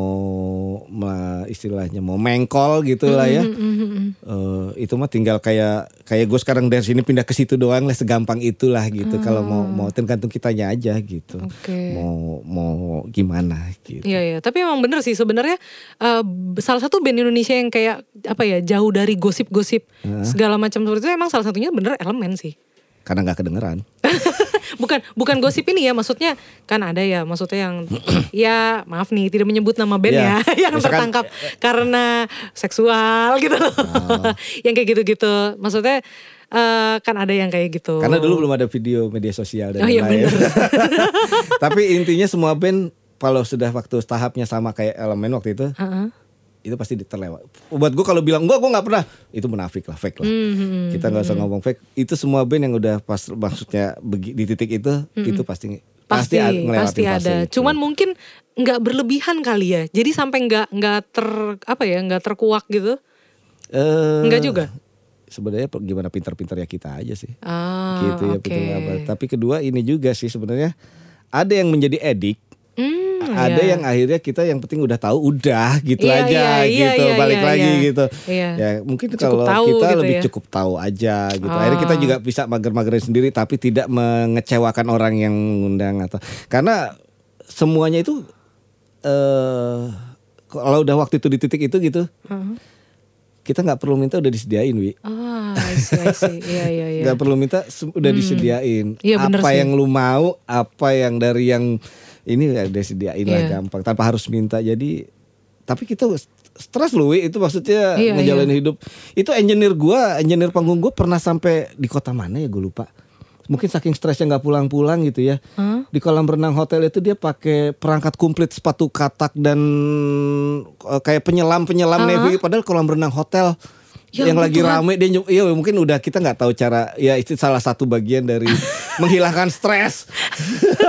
ma- istilahnya mau mengkol gitu lah ya, Hmm, hmm, hmm, hmm. eh, itu mah tinggal kayak kayak gue sekarang dari sini pindah ke situ doang lah, segampang itulah gitu. Kalau mau mau tergantung kitanya aja gitu. Hmm. Oke. Mau mau gimana gitu. Iya iya, tapi emang bener sih sebenarnya eh, salah satu band Indonesia yang kayak apa ya jauh dari gosip-gosip segala macam seperti itu emang salah satunya bener elemen sih. karena nggak kedengeran. bukan bukan gosip ini ya maksudnya kan ada ya maksudnya yang ya maaf nih tidak menyebut nama band Ya, ya yang misalkan- tertangkap karena seksual gitu loh Oh. yang kayak gitu-gitu maksudnya eh, kan ada yang kayak gitu Karena dulu belum ada video media sosial dan Oh, iya, bener. Tapi intinya semua band kalau sudah waktu tahapnya sama kayak elemen waktu itu, Heeh. Itu pasti terlewat. Buat gue kalau bilang enggak gue nggak pernah, itu munafik lah, fake lah. Hmm, Kita nggak usah ngomong fake. Itu semua band yang udah pas maksudnya di titik itu, itu pasti pasti pasti, fase ada itu. cuman mungkin nggak berlebihan kali ya jadi sampai nggak nggak ter apa ya nggak terkuak gitu Enggak juga? Sebenarnya gimana pintar-pintar ya kita aja sih. ah gitu ya pintar apa. Tapi kedua ini juga sih sebenarnya ada yang menjadi edik Hmm, ada iya. yang akhirnya kita yang penting udah tahu udah gitu Iya, aja iya, iya, gitu iya, balik iya, lagi iya. gitu Iya. ya mungkin Cukup kalau tahu kita gitu lebih ya. cukup tahu aja gitu akhirnya kita Ah. juga bisa mager-magerin sendiri tapi tidak mengecewakan orang yang mengundang atau karena semuanya itu eh kalau udah waktu itu di titik itu gitu Heeh. kita nggak perlu minta udah disediain wi ah iya iya iya nggak perlu minta udah disediain Iya, bener apa sih. yang lu mau apa yang dari yang ini udah sediain lah Iya. gampang. Tanpa harus minta. Jadi tapi kita stres lu Wi. itu maksudnya Iya, ngejalanin hidup. Itu engineer gua engineer panggung gua pernah sampai di kota mana ya gue lupa. Mungkin saking stresnya nggak pulang-pulang gitu ya. Hah? di kolam renang hotel itu dia pakai perangkat komplit sepatu katak dan eh, kayak penyelam penyelam navy. Padahal kolam renang hotel Ya yang lagi Tuhan. rame dia iya mungkin udah kita nggak tahu cara ya itu salah satu bagian dari menghilangkan stres.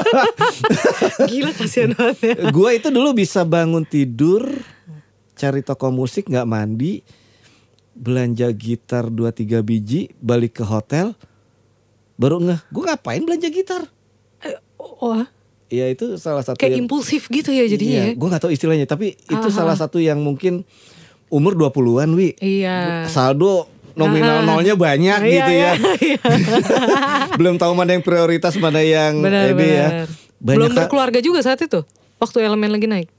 Gila kasihan banget ya. Gue itu dulu bisa bangun tidur cari toko musik nggak mandi belanja gitar 2-3 biji balik ke hotel baru ngeh gue ngapain belanja gitar? Wah ya itu salah satu kayak yang impulsif gitu ya jadinya ya? gue nggak tahu istilahnya tapi itu Aha. salah satu yang mungkin umur 20-an wi. Iya. Saldo nominal Ah. nolnya banyak Iya, gitu ya. iya, iya. belum tahu mana yang prioritas mana yang benar ini ya. benar. Banyak belum berkeluarga juga saat itu waktu elemen lagi naik?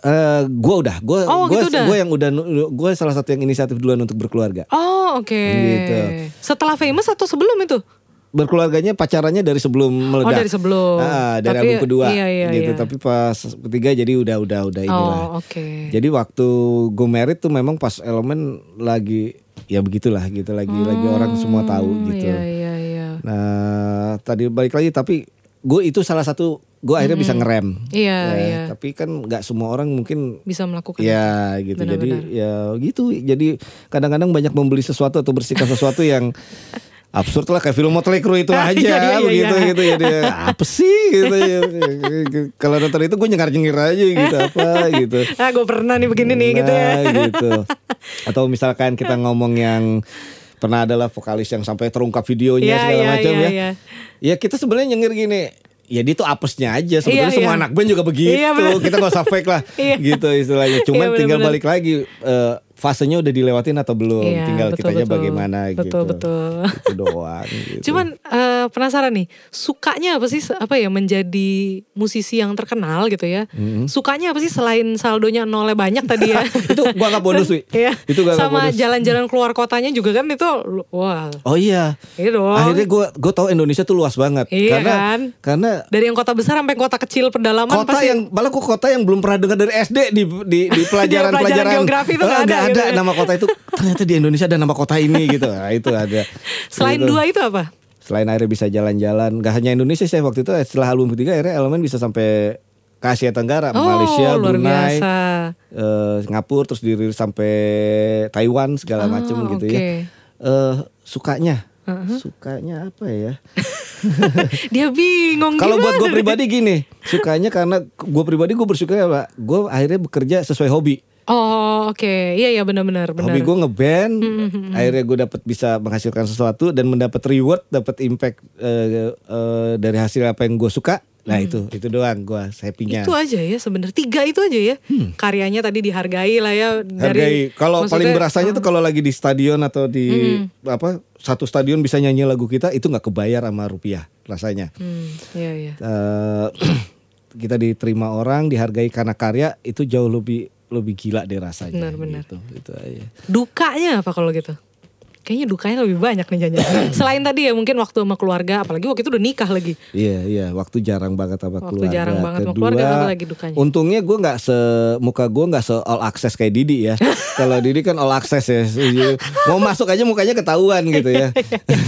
Eh, gue udah, gue Oh, gue gitu gue yang udah, gue salah satu yang inisiatif duluan untuk berkeluarga. oh oke. Gitu. setelah famous atau sebelum itu Berkeluarganya pacarannya dari sebelum meledak. Oh, dari sebelum. Ah, dari Tapi, album kedua, iya, iya, gitu. iya. Tapi pas ketiga jadi udah, udah, udah inilah. oh oke Jadi waktu gue merit tuh memang pas elemen lagi, ya begitulah gitu lagi, lagi orang semua tahu Hmm, gitu. iya iya iya Nah tadi balik lagi tapi gue itu salah satu gue akhirnya bisa ngerem. Iya, Ya, iya. Tapi kan nggak semua orang mungkin bisa melakukan Ya gitu Benar-benar. jadi ya gitu jadi kadang-kadang banyak membeli sesuatu atau bersikap sesuatu yang absurd lah kayak film Motley Crue itu aja Iya, iya, begitu iya. gitu jadi apa sih gitu ya. kalau nonton itu gue nyengar-nyengir aja gitu apa gitu ah gue pernah nih begini nih gitu ya Nah, gitu atau misalkan kita ngomong yang pernah adalah vokalis yang sampai terungkap videonya Iya, segala iya, macam iya, ya iya. ya kita sebenarnya nyengir gini ya dia tuh apesnya aja sebetulnya Iya, semua iya. anak band juga begitu Iya, kita gak usah fake lah Iya. gitu istilahnya cuman Iya, tinggal balik lagi eh, fasenya udah dilewatin atau belum Iya, tinggal betul, kitanya betul. bagaimana Betul, gitu betul. itu doang gitu. Cuman eh, penasaran nih, sukanya apa sih apa ya menjadi musisi yang terkenal gitu ya? Mm-hmm. Sukanya apa sih selain saldonya nolnya banyak tadi ya? itu gua nggak bonus wi Iya. itu gua Sama jalan-jalan keluar kotanya juga kan itu wah. oh iya Iya dong. akhirnya gue gue tahu Indonesia tuh luas banget Iya karena kan? karena dari yang kota besar sampai kota kecil pedalaman kota pasti yang malah kok kota yang belum pernah dengar dari SD di di, di pelajaran pelajaran pelajaran geografi tuh nggak ada gitu ada nama kota itu ternyata di Indonesia ada nama kota ini gitu nah, itu ada selain Gitu. dua itu apa? selain akhirnya bisa jalan-jalan gak hanya Indonesia saya waktu itu setelah album ketiga akhirnya elemen bisa sampai ke Asia Tenggara Oh, Malaysia luar Brunei biasa. eh, Singapura terus dirilis sampai Taiwan segala Oh, macam gitu oke. ya eh sukanya sukanya apa ya Dia bingung Kalau buat gue pribadi gini, sukanya karena gue pribadi gue bersyukur ya pak, gue akhirnya bekerja sesuai hobi. Oh oke, iya iya benar-benar benar. Hobi gue ngeband, Hmm, akhirnya gue dapat bisa menghasilkan sesuatu dan mendapat reward, dapat impact eh, eh, dari hasil apa yang gue suka. Nah itu, itu doang gue happy-nya. Hmm. Itu aja ya sebenarnya tiga itu aja ya. Karyanya tadi dihargai lah ya Hmm. Hargai. Kalau paling berasanya tuh kalau lagi di stadion atau di apa satu stadion bisa nyanyi lagu kita itu nggak kebayar sama rupiah rasanya. Hmm, iya iya. Eh, kita diterima orang, dihargai karena karya itu jauh lebih lebih gila deh rasanya. Benar, benar. Gitu, gitu aja. Dukanya apa kalau gitu? kayaknya dukanya lebih banyak nih jangan Selain tadi ya mungkin waktu sama keluarga, apalagi waktu itu udah nikah lagi. Iya iya, waktu jarang banget sama Waktu keluarga. jarang banget sama Kedua, keluarga, apa lagi dukanya? Untungnya gue nggak se muka gue nggak se all access kayak Didi ya. Kalau Didi kan all access ya. Mau masuk aja mukanya ketahuan gitu ya.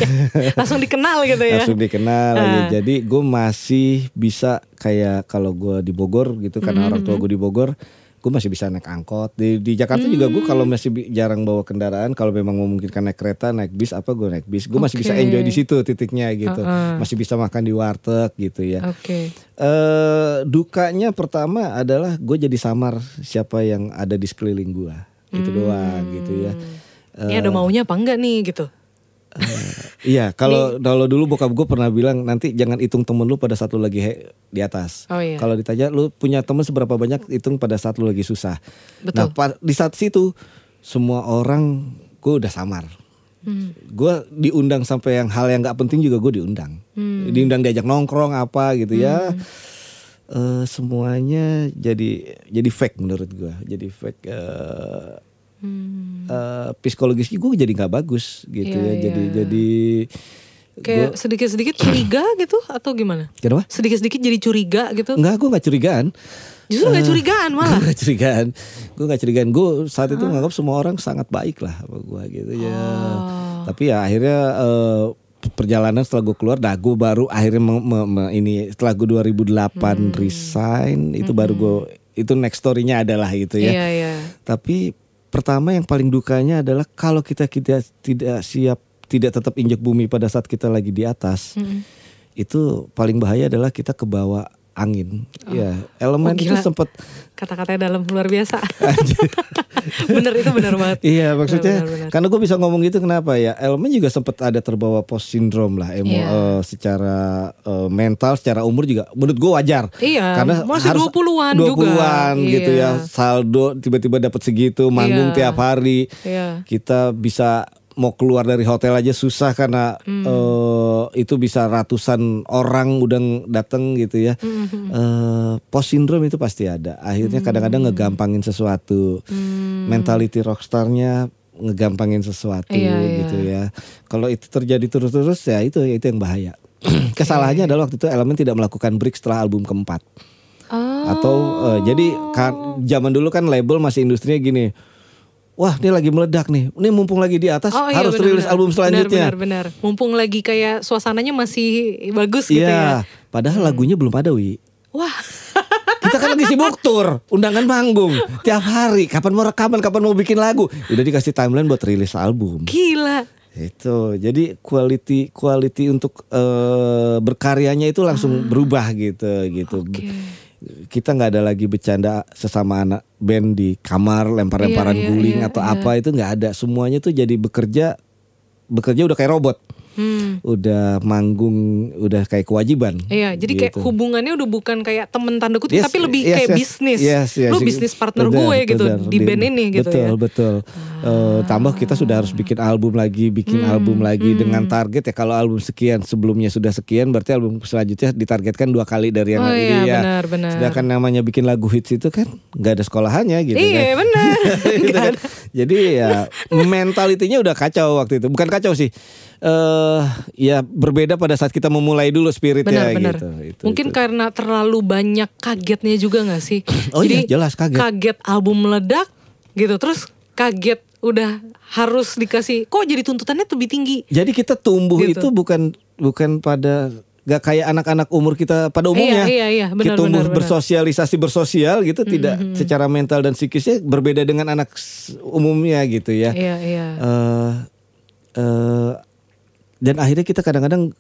Langsung dikenal gitu ya. Langsung dikenal Ah. ya. Jadi gue masih bisa kayak kalau gue di Bogor gitu karena orang tua gue di Bogor gue masih bisa naik angkot. Di, di Jakarta juga gue kalau masih jarang bawa kendaraan kalau memang memungkinkan naik kereta naik bis apa gue naik bis. Gue masih bisa enjoy di situ titiknya gitu. Uh-uh. masih bisa makan di warteg gitu ya. Oke. eh dukanya pertama adalah gue jadi samar siapa yang ada di sekeliling gue itu doang gitu ya. Ini ada maunya apa enggak nih gitu. Iya, kalau kalau dulu bokap gue pernah bilang nanti jangan hitung temen lu pada saat lu lagi he- di atas. Oh, iya. Kalau ditanya lu punya temen seberapa banyak, hitung pada saat lu lagi susah. Betul. Nah, pa- di saat situ semua orang gue udah samar. Hmm. Gue diundang sampai yang hal yang nggak penting juga gue diundang. Hmm. Diundang diajak nongkrong apa gitu ya. Eh, semuanya jadi jadi fake menurut gue. Jadi fake. eh, Hmm. eh, psikologis gue jadi nggak bagus gitu Iya, ya. iya. Jadi jadi Kayak sedikit-sedikit curiga gitu atau gimana? Kenapa? Sedikit-sedikit jadi curiga gitu. Enggak, gue gak curigaan. Justru gak curigaan malah. Gue gak curigaan. Gue gak curigaan. Gue saat itu menganggap semua orang sangat baik lah sama gue gitu ya. Oh. Tapi ya akhirnya eh, perjalanan setelah gue keluar, nah gue baru akhirnya me- me- me- ini setelah gue 2008 Hmm. resign, itu baru gue itu next story-nya adalah gitu ya. Iya, iya. Tapi pertama yang paling dukanya adalah kalau kita tidak tidak siap tidak tetap injak bumi pada saat kita lagi di atas. Mm-mm. Itu paling bahaya adalah kita kebawa angin. ya, elemen Oh, itu sempat Kata-katanya dalam luar biasa. bener itu bener banget. Iya maksudnya Benar, benar, benar. karena gue bisa ngomong gitu kenapa ya elemen juga sempat ada terbawa post syndrome lah emo Iya. eh, secara eh, mental secara umur juga menurut gue wajar Iya, karena masih harus 20-an juga. 20-an gitu Iya. ya saldo tiba-tiba dapat segitu manggung Iya. tiap hari Iya. kita bisa mau keluar dari hotel aja susah karena Hmm. eh, itu bisa ratusan orang udah datang gitu ya. Hmm, hmm, Eh, post syndrome itu pasti ada. Akhirnya kadang-kadang ngegampangin sesuatu. Hmm. Mentality rockstarnya ngegampangin sesuatu Iya, iya. gitu ya. Kalau itu terjadi terus-terus ya itu itu yang bahaya. Kesalahannya adalah waktu itu elemen tidak melakukan break setelah album keempat. Oh. Atau eh, jadi kan zaman dulu kan label masih industrinya gini. Wah, ini lagi meledak nih. Ini mumpung lagi di atas Oh, iya, harus benar, rilis benar. album selanjutnya. Benar, benar, benar. Mumpung lagi kayak suasananya masih bagus gitu Iya, ya. padahal lagunya belum ada, Wi. Wah, Kita kan lagi sibuk tur, undangan manggung tiap hari. Kapan mau rekaman, kapan mau bikin lagu. Udah dikasih timeline buat rilis album. gila. Itu. Jadi quality quality untuk eh, berkaryanya itu langsung berubah gitu gitu. Ah. Kita nggak ada lagi bercanda sesama anak band di kamar lempar-lemparan Iya, iya, guling iya, atau iya. apa itu nggak ada. Semuanya tuh jadi bekerja bekerja udah kayak robot. Hmm. Udah manggung, udah kayak kewajiban. Iya, jadi kayak Gitu. hubungannya udah bukan kayak temen tanda kutip, Yes, tapi lebih yes, kayak yes, bisnis. yes, yes. Lu bisnis partner gue gitu di band ini gitu betul, ya. Ah. Betul Eh, tambah kita sudah harus bikin album lagi, bikin Hmm, album lagi dengan target ya kalau album sekian sebelumnya sudah sekian berarti album selanjutnya ditargetkan dua kali dari yang Oh ini iya, ya. benar, benar. Sedangkan namanya bikin lagu hits itu kan nggak ada sekolahannya gitu Iya, kan. benar. Gitu kan. Jadi ya mentalitinya udah kacau waktu itu. Bukan kacau sih. Eh ya berbeda pada saat kita memulai dulu spiritnya Benar, benar. gitu. Itu- Mungkin itu. karena terlalu banyak kagetnya juga gak sih? Oh iya, Jadi jelas kaget. Kaget album meledak gitu, terus kaget udah harus dikasih, kok jadi tuntutannya lebih tinggi? Jadi kita tumbuh Gitu. itu bukan bukan pada gak kayak anak-anak umur kita pada umumnya. Iya, iya, iya. Benar, kita tumbuh benar, benar. bersosialisasi bersosial gitu, tidak secara mental dan psikisnya berbeda dengan anak umumnya gitu ya. Iya, iya. Eh, eh, dan akhirnya kita kadang-kadang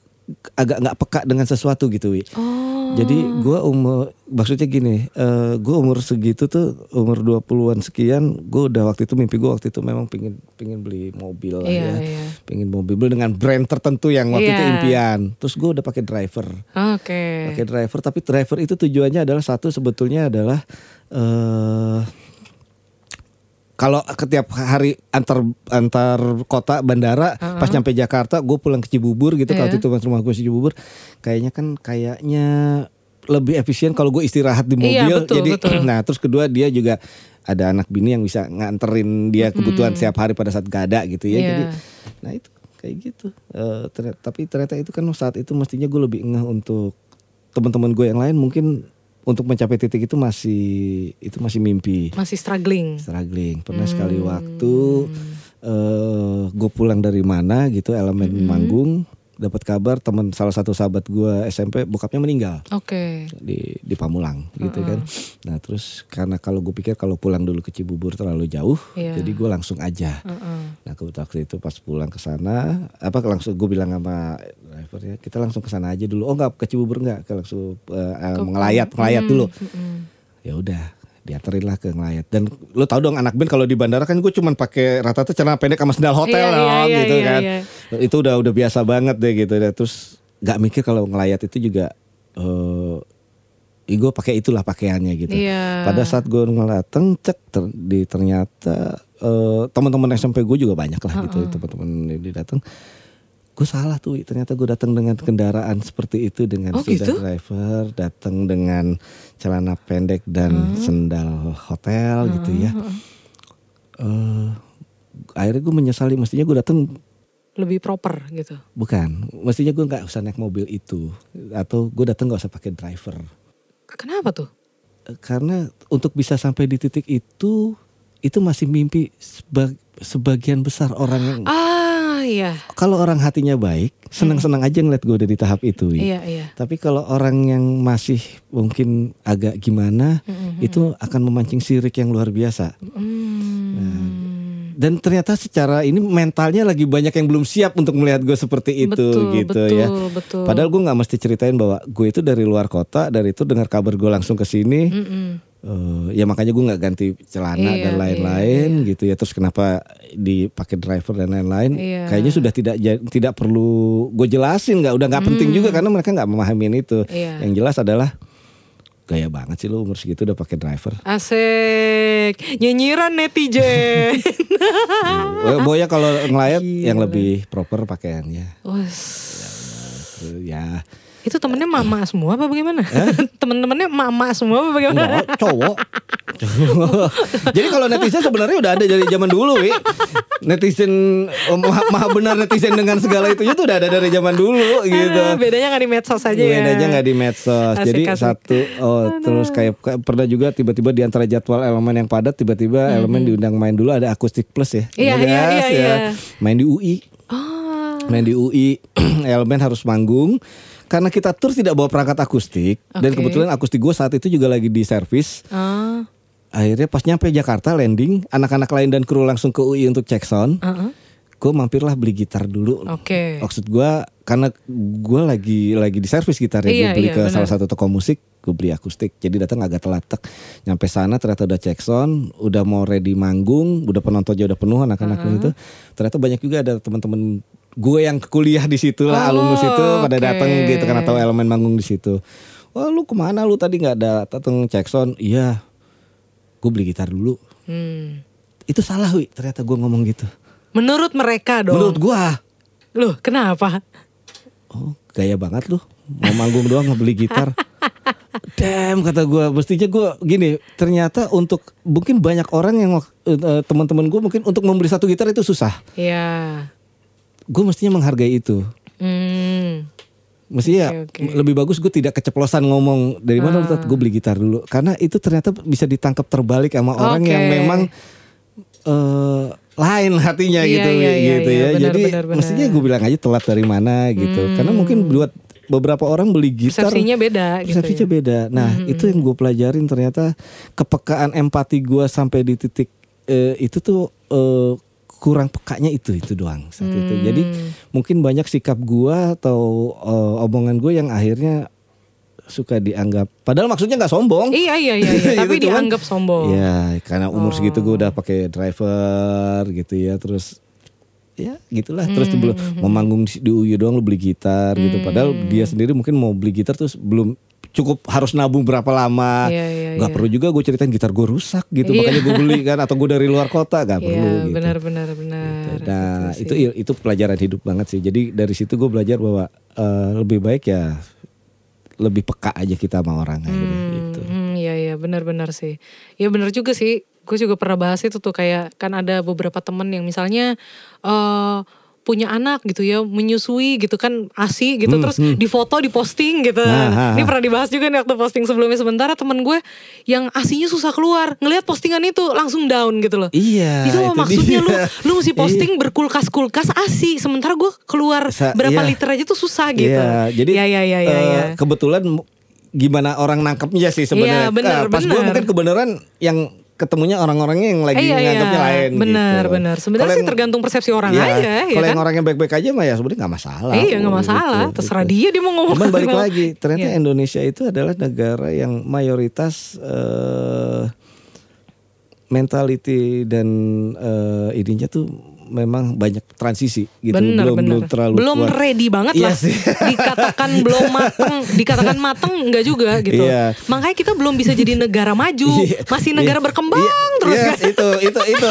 agak nggak peka dengan sesuatu gitu, wi. Oh. Jadi gua umur maksudnya gini, eh gua umur segitu tuh umur 20-an sekian, gua udah waktu itu mimpi gua waktu itu memang pingin pingin beli mobil lah Iya, ya. iya. Pingin mobil dengan brand tertentu yang waktu itu Iya. impian. Terus gua udah pakai driver. Oke. Pakai driver tapi driver itu tujuannya adalah satu sebetulnya adalah eh kalau setiap hari antar antar kota bandara pas nyampe Jakarta gue pulang ke Cibubur gitu kalau Iya. itu rumah gue di Cibubur kayaknya kan kayaknya lebih efisien kalau gue istirahat di Iya, mobil betul, jadi betul. nah terus kedua dia juga ada anak bini yang bisa nganterin dia kebutuhan setiap hari pada saat gak ada gitu ya. Iya. Jadi nah itu kayak gitu. Eh, ternyata- tapi ternyata itu kan saat itu mestinya gue lebih ngeh untuk teman-teman gue yang lain mungkin untuk mencapai titik itu masih itu masih mimpi Masih struggling. struggling. Pernah sekali waktu eh gue pulang dari mana gitu elemen manggung dapat kabar teman salah satu sahabat gue SMP bokapnya meninggal Oke. di di Pamulang gitu kan. Nah terus karena kalau gue pikir kalau pulang dulu ke Cibubur terlalu jauh, Iya. jadi gue langsung aja. Heeh. Nah kebetulan waktu itu pas pulang ke sana, apa langsung gue bilang sama drivernya kita langsung ke sana aja dulu. Oh nggak ke Cibubur nggak, ke langsung eh, ngelayat ngelayat dulu. Mm-mm. Ya udah dianterin lah ke ngelayat dan lo tau dong anak band kalau di bandara kan gue cuman pakai rata-rata celana pendek sama sendal hotel Iya, iya, dong iya, gitu iya, kan iya. itu udah udah biasa banget deh gitu deh terus nggak mikir kalau ngelayat itu juga eh eh, gue pakai itulah pakaiannya gitu Iya. pada saat gue ngelateng cek ter- di ternyata eh, teman-teman SMP gue juga banyak lah gitu teman-teman ini datang gue salah tuh ternyata gue datang dengan kendaraan seperti itu dengan Oh, sudah gitu? driver datang dengan celana pendek dan sendal hotel gitu ya. Eh, akhirnya gue menyesali. Mestinya gue datang Lebih proper gitu. bukan. Mestinya gue nggak usah naik mobil itu. Atau gue datang nggak usah pakai driver. Kenapa tuh? Eh, karena untuk bisa sampai di titik itu itu masih mimpi seba- sebagian besar orang yang Ah, iya. kalau orang hatinya baik senang-senang aja ngeliat gue udah di tahap itu. Iya, iya. tapi kalau orang yang masih mungkin agak gimana itu akan memancing sirik yang luar biasa Hmm. dan ternyata secara ini mentalnya lagi banyak yang belum siap untuk melihat gue seperti itu Betul, gitu betul, ya betul. padahal gue nggak mesti ceritain bahwa gue itu dari luar kota dari itu dengar kabar gue langsung ke sini Mm-mm. Eh, ya makanya gue nggak ganti celana Iya, dan lain-lain gitu ya terus kenapa dipakai driver dan lain-lain Iya. kayaknya sudah tidak tidak perlu gue jelasin nggak udah nggak penting juga karena mereka nggak memahami itu Hmm. Iya. yang jelas adalah gaya banget sih lo umur segitu udah pakai driver Asik. Nyinyiran netizen. Eh, Boya kalau ngelayat yang lebih proper pakaiannya Wes. Eh, ya Itu temennya mama semua apa bagaimana? Temen-temennya mama semua apa bagaimana? Enggak, cowok. Jadi kalau netizen sebenarnya udah ada dari zaman dulu, Wi. Netizen oh, maha, maha benar netizen dengan segala itu itu udah ada dari zaman dulu gitu. Ah, Bedanya nggak di medsos aja ya. Bedanya nggak di medsos. Asik, Jadi asik. satu oh terus kayak pernah juga tiba-tiba di antara jadwal elemen yang padat tiba-tiba elemen diundang main dulu ada akustik plus ya. Iya, Ingat iya, ya? iya, iya. Main di UI. Oh, main di UI elemen harus manggung karena kita tur tidak bawa perangkat akustik dan Oke. kebetulan akustik gue saat itu juga lagi di servis ah, akhirnya pas nyampe Jakarta landing anak-anak lain dan kru langsung ke UI untuk cek sound uh-uh. gue mampirlah beli gitar dulu Oke. maksud gue karena gue lagi lagi di servis gitarnya gue Iya, beli iya, ke benar. salah satu toko musik gue beli akustik jadi datang agak telat nyampe sana ternyata udah cek sound udah mau ready manggung udah penontonnya udah penuh anak-anak itu ternyata banyak juga ada teman-teman gue yang kuliah di situ lah Oh, alumnus itu pada datang gitu karena tahu elemen manggung di situ. Wah lu ke mana? Lu tadi nggak ada datang cek sound iya. Gue beli gitar dulu. Hmm. itu salah wi. Ternyata gue ngomong gitu. Menurut mereka dong. menurut gua. Loh, kenapa? Oh gaya banget lu. Mau manggung doang nggak beli gitar. Damn kata gua. Mestinya gua gini Ternyata untuk Mungkin banyak orang yang eh, Teman-teman gua mungkin Untuk membeli satu gitar itu susah. Ya. Gue mestinya menghargai itu Hmm. Mestinya Oke, oke. lebih bagus gue tidak keceplosan ngomong dari mana Ah. gue beli gitar dulu karena itu ternyata bisa ditangkap terbalik sama orang Oke. yang memang eh lain hatinya Iya, gitu iya, iya, gitu iya. ya. Jadi benar, benar. mestinya gue bilang aja telat dari mana gitu. Karena mungkin buat beberapa orang beli gitar Persepsinya beda gitu persepsinya ya. beda. Nah, itu yang gue pelajarin ternyata kepekaan empati gue sampai di titik eh, itu tuh eh, kurang pekanya itu itu doang saat itu. Jadi Hmm. mungkin banyak sikap gua atau eh, omongan gue yang akhirnya suka dianggap padahal maksudnya nggak sombong. Iya, iya, iya, iya. Tapi Gitu, cuman- dianggap sombong. Oh. Ya, karena umur segitu gue udah pakai driver gitu ya, terus ya gitulah. Terus Hmm, belum mau manggung di, UI doang lu beli gitar gitu. Padahal dia sendiri mungkin mau beli gitar terus belum cukup harus nabung berapa lama. Iya, iya, Gak iya. perlu juga gue ceritain gitar gue rusak gitu, Iya. makanya gue beli kan atau gue dari luar kota gak perlu Iya, gitu. benar, benar, benar. Nah Gitu itu sih. itu pelajaran hidup banget sih. Jadi dari situ gue belajar bahwa eh, lebih baik ya lebih peka aja kita sama orang akhirnya gitu. Hmm, iya iya benar-benar sih. Ya benar juga sih. gue juga pernah bahas itu tuh kayak kan ada beberapa temen yang misalnya uh, punya anak gitu ya menyusui gitu kan asi gitu hmm, terus hmm. difoto diposting gitu nah, ini pernah dibahas juga nih waktu posting sebelumnya sementara temen gue yang asinya susah keluar ngelihat postingan itu langsung down gitu loh iya itu, itu maksudnya dia. lu lu mesti posting iya. berkulkas kulkas asi sementara gue keluar Sa berapa iya. liter aja tuh susah gitu iya, jadi ya, ya, ya, ya, uh, ya. kebetulan gimana orang nangkepnya sih sebenarnya. Iya, bener, uh, pas gue mungkin kebenaran yang ketemunya orang-orangnya yang lagi iya, nganggapnya iya. lain benar gitu. benar sebenarnya sih tergantung persepsi orang iya, aja ya kalau kan? yang orangnya baik-baik aja mah ya sebenarnya nggak masalah iya nggak masalah gitu, terserah gitu. dia dia mau ngomong Cuman balik lagi ternyata iya. Indonesia itu adalah negara yang mayoritas uh, mentality dan uh, ininya tuh memang banyak transisi gitu. Bener, belum bener. belum terlalu belum kuat. ready banget iya lah. Sih. Dikatakan belum mateng, dikatakan mateng enggak juga gitu. Iya. Makanya kita belum bisa jadi negara maju, iya. masih negara iya. berkembang iya. terus iya, kan. Itu itu itu